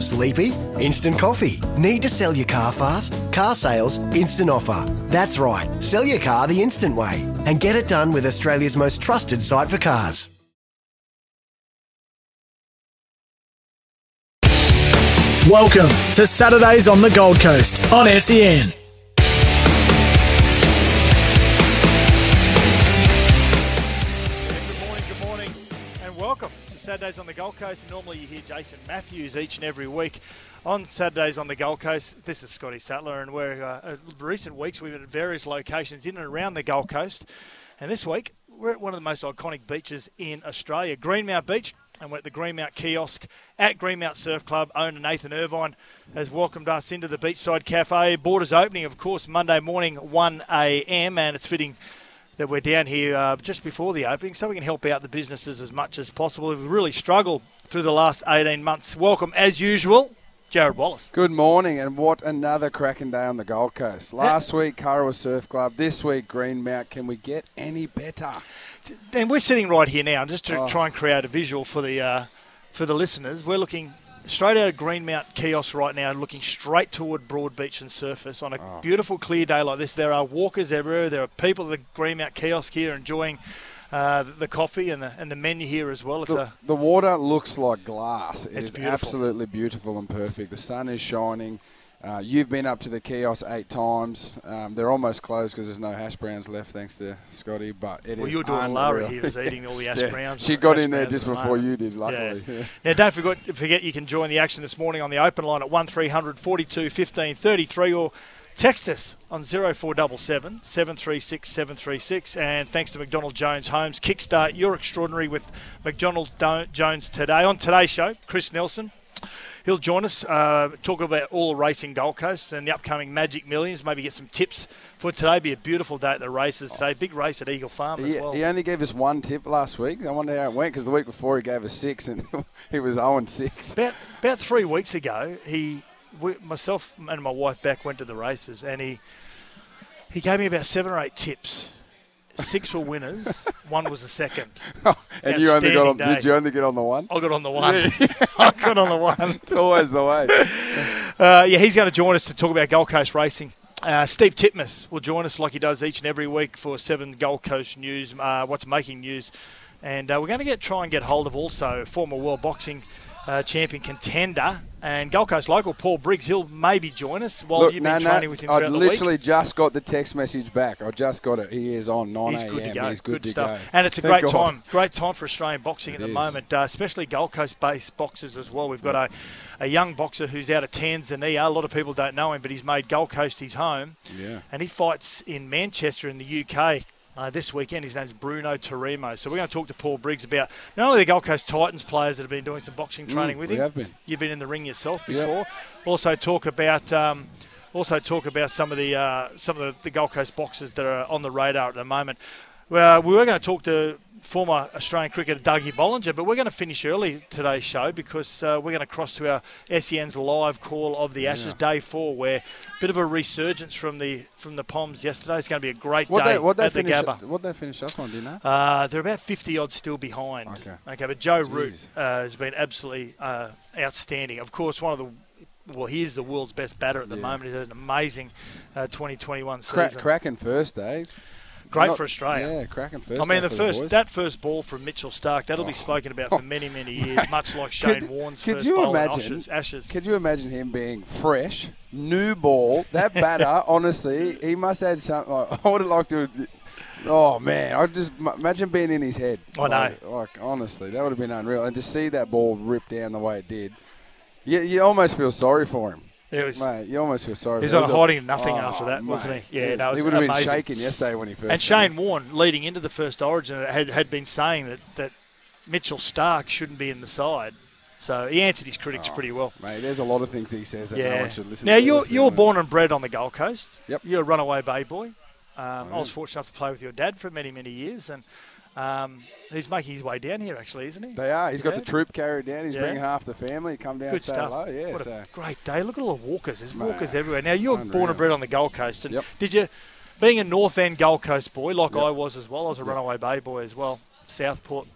Sleepy? Instant coffee. Need to sell your car fast? Car sales, instant offer. That's right. Sell your car the instant way and get it done with Australia's most trusted site for cars. Welcome to Saturdays on the Gold Coast on SEN. Saturdays on the Gold Coast. Normally, you hear Jason Matthews each and every week on Saturdays on the Gold Coast. This is Scotty Sattler, and we're uh, uh, recent weeks we've been at various locations in and around the Gold Coast. And this week, we're at one of the most iconic beaches in Australia, Greenmount Beach. And we're at the Greenmount kiosk at Greenmount Surf Club. Owner Nathan Irvine has welcomed us into the Beachside Cafe. Borders opening, of course, Monday morning, 1 a.m. And it's fitting that we're down here uh, just before the opening so we can help out the businesses as much as possible. We've really struggled through the last 18 months. Welcome, as usual, Jared Wallace. Good morning, and what another cracking day on the Gold Coast. Last week, Kurrawa Surf Club. This week, Greenmount. Can we get any better? And we're sitting right here now, just to Oh. try and create a visual for the uh, for the listeners. We're looking straight out of Greenmount kiosk right now, looking straight toward Broadbeach and Surfers on a Oh. beautiful clear day like this. There are walkers everywhere. There are people at the Greenmount kiosk here enjoying uh, the coffee and the and the menu here as well. It's The, a the water looks like glass. It It's is beautiful. absolutely beautiful and perfect. The sun is shining. Uh, you've been up to the kiosk eight times. Um, they're almost closed because there's no hash browns left, thanks to Scotty. But it is well, you're doing Lara unreal. here is eating all the ash Yeah, browns. She got in there just the before moment. you did, luckily. Yeah. Now, don't forget, forget you can join the action this morning on the open line at 1300 42 15 33 or text us on 0477 736 736. And thanks to McDonald Jones Homes, kickstart your extraordinary with McDonald Jones today. On today's show, Chris Nelson. He'll join us, uh, talk about all the racing Gold Coast and the upcoming Magic Millions. Maybe get some tips for today. Be a beautiful day at the races today. Big race at Eagle Farm as He, well. he only gave us one tip last week. I wonder how it went because the week before he gave us six and he was 0 and 6. About about three weeks ago, he, we, myself and my wife back went to the races, and he he gave me about seven or eight tips. Six were winners, one was a second. and you only got on, did you only get on the one? I got on the one. I got on the one. It's always the way. Uh, yeah, he's going to join us to talk about Gold Coast racing. Uh, Steve Titmus will join us like he does each and every week for Seven Gold Coast News, uh, what's making news. And uh, we're going to get try and get hold of also former world boxing uh, champion contender and Gold Coast local Paul Briggs. He'll maybe join us while Look, you've been no, training with him I throughout the literally just got the text message back. I just got it. He is on 9 He's a.m. good to go. He's good, to stuff. go. And it's a Thank great God. time. Great time for Australian boxing at the is. moment, uh, especially Gold Coast-based boxers as well. We've got a, a young boxer who's out of Tanzania. A lot of people don't know him, but he's made Gold Coast his home. Yeah. And he fights in Manchester in the UK. Uh, this weekend, his name's Bruno Tarimo. So we're going to talk to Paul Briggs about not only the Gold Coast Titans players that have been doing some boxing training with Mm, we him. have been. You've been in the ring yourself Yep. before. Also talk about um, also talk about some of the uh, some of the, the Gold Coast boxers that are on the radar at the moment. Well, we were going to talk to former Australian cricketer Dougie Bollinger, but we're going to finish early today's show because uh, we're going to cross to our SEN's live call of the Ashes Day Four, where a bit of a resurgence from the from the Poms yesterday. It's going to be a great What day they, what they at the finish? Gabba. What they finish up on? Do you know? Uh, they're about 50 odds still behind. Okay. Okay, but Joe Root uh, has been absolutely uh, outstanding. Of course, one of the well, he is the world's best batter at the Yeah. moment. He's had an amazing uh, 2021 Cra- season. cracking first day. Great Not- for Australia. Yeah, cracking first. I mean, the first boys. that first ball from Mitchell Starc that'll be Oh. spoken about for many many years, much like Shane Could- Warne's could first you bowl imagine- in Ashes. Ashes. Could you imagine him being fresh, new ball? That batter, honestly, he must have had something. Like, I would have liked to. Oh man, I just imagine being in his head. I know. Like, like, honestly, that would have been unreal. And to see that ball rip down the way it did, you, you almost feel sorry for him, It was, mate. You almost feel sorry. He was for him. on It a- hiding nothing Oh, after that, wasn't he? Yeah, no, it was he would have been shaking yesterday when he first. and. Shane Warne, leading into the first Origin, had had been saying that that Mitchell Starc shouldn't be in the side. So he answered his critics Oh, pretty well. Mate, there's a lot of things he says that no one should listen to. Now to. you're you're born and bred on the Gold Coast. Yep. You're a runaway bay boy. Um, I was fortunate enough to play with your dad for many many years, and um, he's making his way down here actually, isn't he? They are. He's got the troop carried down. He's Yeah. bringing half the family. Come down Good and say stuff. hello. Yeah, what so. a great day. Look at all the walkers. There's walkers everywhere. Now you're born and bred on the Gold Coast, and Yep. did you, being a North End Gold Coast boy like Yep. I was as well, I was a Yep. runaway bay boy as well, Southport.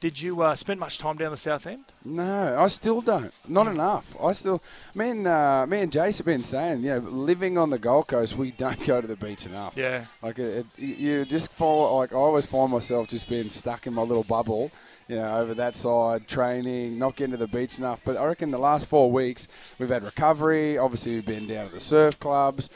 Did you uh, spend much time down the South End? No, I still don't. Not enough. I still, me and uh, me and Jace have been saying, you know, living on the Gold Coast, we don't go to the beach enough. Yeah. Like it, it, you just fall. Like I always find myself just being stuck in my little bubble. You know, over that side, training, not getting to the beach enough. But I reckon the last four weeks we've had recovery. Obviously, we've been down at the surf clubs.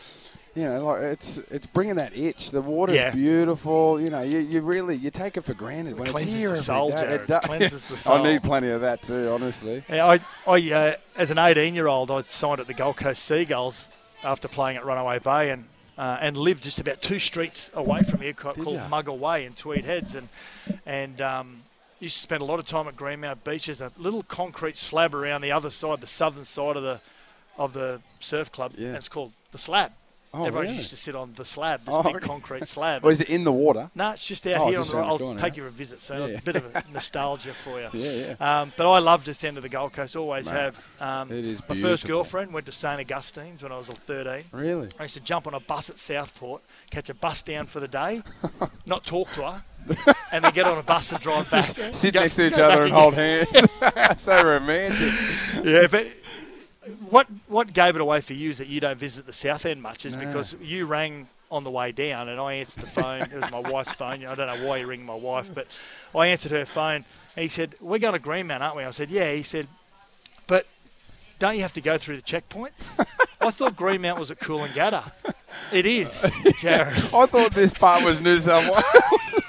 You know, like it's it's bringing that itch. The water's Yeah. beautiful. You know, you, you really you take it for granted when it's cleanses here the soul, day. It. Cleanses the soul. I need plenty of that too, honestly. Yeah, I, I uh, as an 18 year old, I signed at the Gold Coast Seagulls after playing at Runaway Bay and uh, and lived just about two streets away from here called, called? Muggle Way in Tweed Heads and and um, used to spend a lot of time at Greenmount Beach. There's a little concrete slab around the other side, the southern side of the of the surf club, Yeah. and it's called the slab. Oh, Everyone really? used to sit on the slab, this Oh, big okay. concrete slab. Or is it in the water? No, it's just out Oh, here. just on the, I'll take you a visit, so Yeah. a bit of a nostalgia for you. Yeah, yeah. Um, but I love this end of the Gold Coast. Always Mate, have. Um, it is my first girlfriend went to St Augustine's when I was 13. Really? I used to jump on a bus at Southport, catch a bus down for the day, not talk to her, and then get on a bus and drive back. Sit Go- next to each other and hold hands. so romantic. Yeah, but what what gave it away for you is that you don't visit the South End much, is No. because you rang on the way down and I answered the phone. it was my wife's phone. I don't know why you ring my wife, but I answered her phone. And he said, "We're going to Greenmount, aren't we?" I said, "Yeah." He said, "But don't you have to go through the checkpoints?" I thought Greenmount was at Coolangatta. It is, Jared. I thought this part was New South Wales.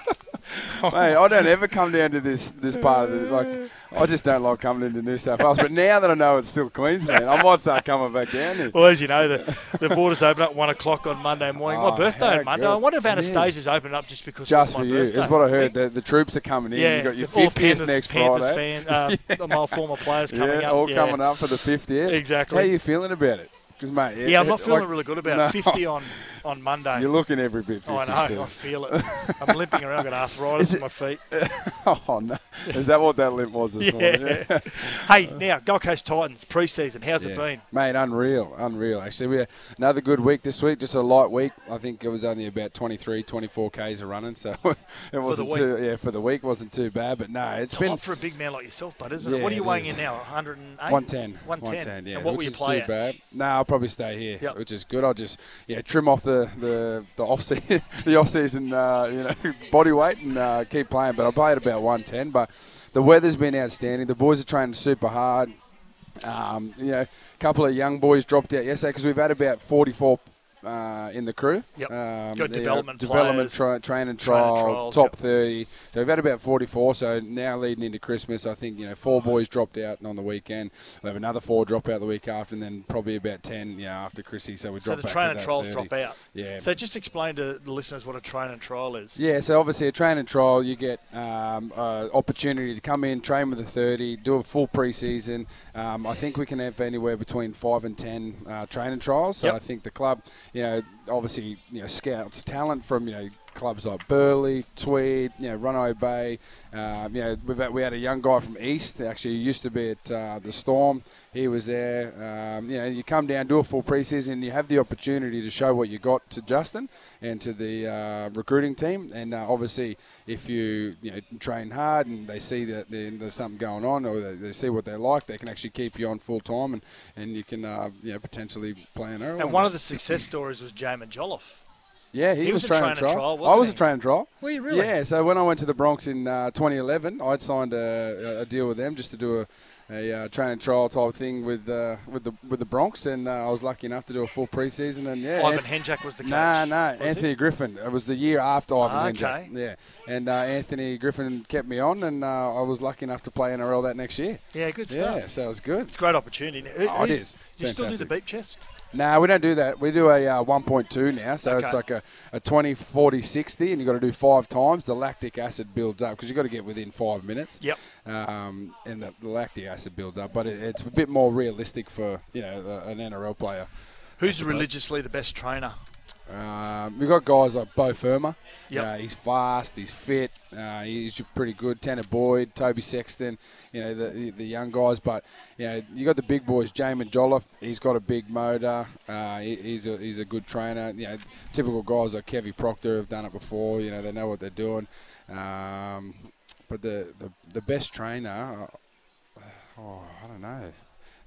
Mate, I don't ever come down to this this part of the like. I just don't like coming into New South Wales. But now that I know it's still Queensland, I might start coming back down there. Well, as you know, the, the borders open up one o'clock on Monday morning. Oh, my birthday on Monday. good. I wonder if Annastacia's opened up just because Just it for you, birthday. is what I heard. The, the troops are coming in. Yeah, you got your fiftieth next Panthers Friday. fan, uh, my former players coming yeah, up. all yeah. coming up for the fiftieth. Exactly. How are you feeling about it? Because mate, Yeah, I'm not feeling like, really good about no. it. 50 on, on Monday. You're looking every bit. 50 oh, I know. I feel it. I'm limping around. I've got arthritis Is in my feet. oh no, is that what that limp was this morning? Yeah. hey, now, Gold Coast Titans, preseason. How's it been? Mate, unreal, unreal. Actually, we had another good week this week. Just a light week. I think it was only about 23, 24 k's of running, so it wasn't too. Yeah, for the week wasn't too bad. But no, it's It's been for a big man like yourself, bud, isn't it? What are you weighing is. in now? 108? 110. 110. yeah. And what which will you is play bad. No, I'll probably stay here, Yep. which is good. I'll just yeah trim off the the, the off season the off season uh, you know body weight and uh, keep playing. But I'll play at about 110. But the weather's been outstanding. The boys are training super hard. Um, you know, a couple of young boys dropped out yesterday because we've had about 44 uh, in the crew. Yep. Um, Got you know, development development, tri- train and train and trial, trials, top yep. 30. So we've had about 44. So now leading into Christmas, I think you know four boys dropped out on the weekend. We have another four drop out the week after, and then probably about 10, you know, after Chrissy. So we So drop the back train and trials 30. drop out. Yeah. So just explain to the listeners what a train and trial is. Yeah, so obviously a train and trial, you get um, uh, opportunity to come in, train with the 30, do a full pre-season. Um, I think we can have anywhere between five and ten uh, training trials. So Yep. I think the club, you know, obviously you know scouts talent from you know clubs like Burleigh, Tweed, you know, Runaway Bay. Um, you know, we've had, we had a young guy from East. Actually, he used to be at uh, the Storm. He was there. Um, you know, you come down, do a full preseason, you have the opportunity to show what you got to Justin and to the uh, recruiting team. And uh, obviously, if you you know train hard and they see that there's something going on or they, they see what they like, they can actually keep you on full time and, and you can uh, you know potentially play an And one of the success stories was Jaimin Jolliffe. Yeah, he, He was, was train and trial. trial, I was he? a train and trial. Were you really? Yeah, so when I went to the Broncos in uh, 2011, I'd signed a, a deal with them just to do a, a uh, train and trial type thing with uh, with the with the Broncos, and uh, I was lucky enough to do a full preseason. And yeah, Ivan Henjak was the coach. Nah, nah, Anthony? Griffin. It was the year after Ivan Ah, Henjak. okay. Yeah, and uh, Anthony Griffin kept me on, and uh, I was lucky enough to play NRL that next year. Yeah, good stuff. Yeah, so it was good. It's a great opportunity. Who- Oh, it is. Do you still do the Fantastic. beep test? No, we don't do that. We do a uh, 1.2 now, so Okay. it's like a, a 20, 40, 60, and you've got to do five times. The lactic acid builds up because you've got to get within five minutes. Yep. Um, and the, the lactic acid builds up, but it, it's a bit more realistic for you know an NRL player. Who's religiously the best trainer? Um, we've got guys like Beau Fermor. Yeah, Uh, he's fast, he's fit, uh, he's pretty good. Tanner Boyd, Toby Sexton, you know, the, the, the young guys. But, you know, you got the big boys, Jaimin Jolliffe, he's got a big motor. Uh, he, he's, a, he's a good trainer. You know, typical guys like Kevy Proctor have done it before. You know, they know what they're doing. Um, but the, the, the best trainer, uh, oh, I don't know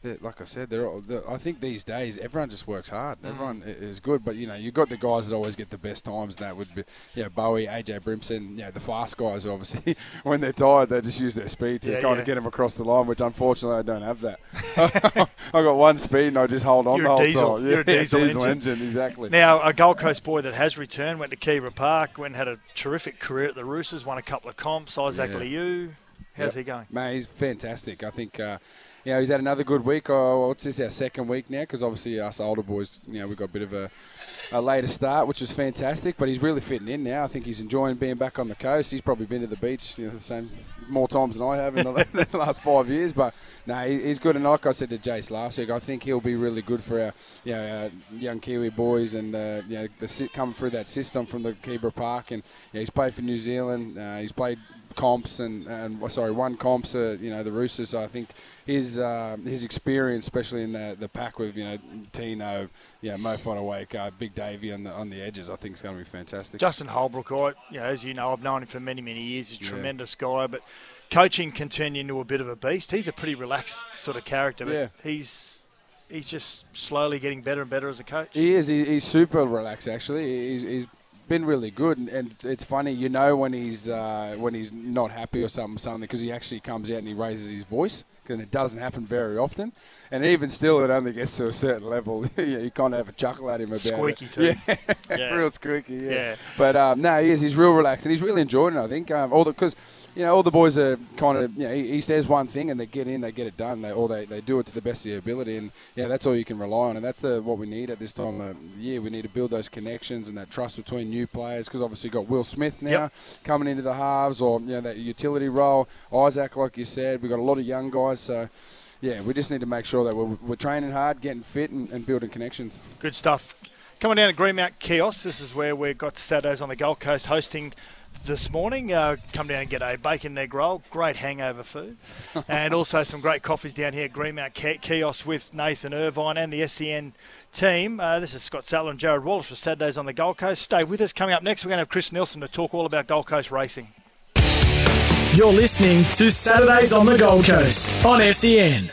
like I said, they're all, they're, I think these days everyone just works hard. Mm. Everyone is good, but you know you've got the guys that always get the best times. And that would be yeah Bowie, AJ Brimson, yeah the fast guys. Obviously, when they're tired, they just use their speed to Yeah, kind yeah. of get them across the line. Which unfortunately I don't have that. I've got one speed and I just hold on You're the a whole diesel. time. You're a Yeah, diesel engine. engine. exactly. Now, a Gold Coast boy that has returned went to Keebra Park, went and had a terrific career at the Roosters, won a couple of comps. Isaac Yeah. Liu, how's Yep. he going? Mate, he's fantastic. I think, uh, you know, he's had another good week. Oh, what's this, our second week now? Because obviously us older boys, you know, we've got a bit of a, a later start, which is fantastic. But he's really fitting in now. I think he's enjoying being back on the coast. He's probably been to the beach, you know, the same more times than I have in the, last five years. But no, he, he's good. And like I said to Jace last week, I think he'll be really good for our, you know, our young Kiwi boys and uh, you know, the coming through that system from the Keebra Park. And yeah, he's played for New Zealand. Uh, he's played comps and, and sorry, one comps. Uh, you know, the Roosters. I think his uh, his experience, especially in the the pack with you know Tino, yeah, Mo Fotuaika, uh, Big Davey on the on the edges, I think is going to be fantastic. Justin Holbrook, I, you know, as you know, I've known him for many, many years. He's a Yeah. tremendous guy, but coaching can turn you into a bit of a beast. He's a pretty relaxed sort of character, but Yeah. he's he's just slowly getting better and better as a coach. He is. He, he's super relaxed. Actually, he's, he's been really good, and, and it's funny. You know when he's uh, when he's not happy or something, something because he actually comes out and he raises his voice, and it doesn't happen very often. And even still, it only gets to a certain level. you, kind of have a chuckle at him about Squeaky it. too. Yeah, Yeah. real squeaky. Yeah. Yeah. But um, no, he is. He's real relaxed, and he's really enjoying it. I think. Um, all because. You know, all the boys are kind of, you know, he, he says one thing and they get in, they get it done, they, or they, they do it to the best of their ability. And, yeah, that's all you can rely on. And that's the what we need at this time of year. We need to build those connections and that trust between new players because obviously you've got Will Smith now Yep. coming into the halves or, you know, that utility role. Isaac, like you said, we've got a lot of young guys. So, yeah, we just need to make sure that we're, we're training hard, getting fit, and, and building connections. Good stuff. Coming down to Greenmount Kiosk, this is where we've got Saturdays on the Gold Coast hosting this morning. Uh, come down and get a bacon egg roll, great hangover food, and also some great coffees down here at Greenmount Ki- Kiosk with Nathan Irvine and the SEN team. Uh, this is Scott Sattler and Jared Wallace for Saturdays on the Gold Coast. Stay with us. Coming up next, we're going to have Chris Nelson to talk all about Gold Coast racing. You're listening to Saturdays on the Gold Coast on SEN.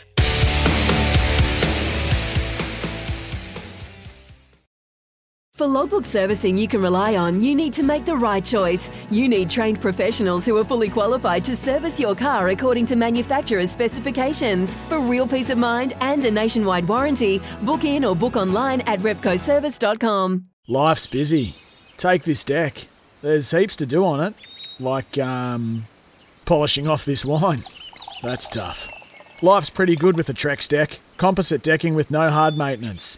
For logbook servicing you can rely on, you need to make the right choice. You need trained professionals who are fully qualified to service your car according to manufacturer's specifications. For real peace of mind and a nationwide warranty, book in or book online at repcoservice.com. Life's busy. Take this deck. There's heaps to do on it, like um, polishing off this wine. That's tough. Life's pretty good with a Trex deck. Composite decking with no hard maintenance.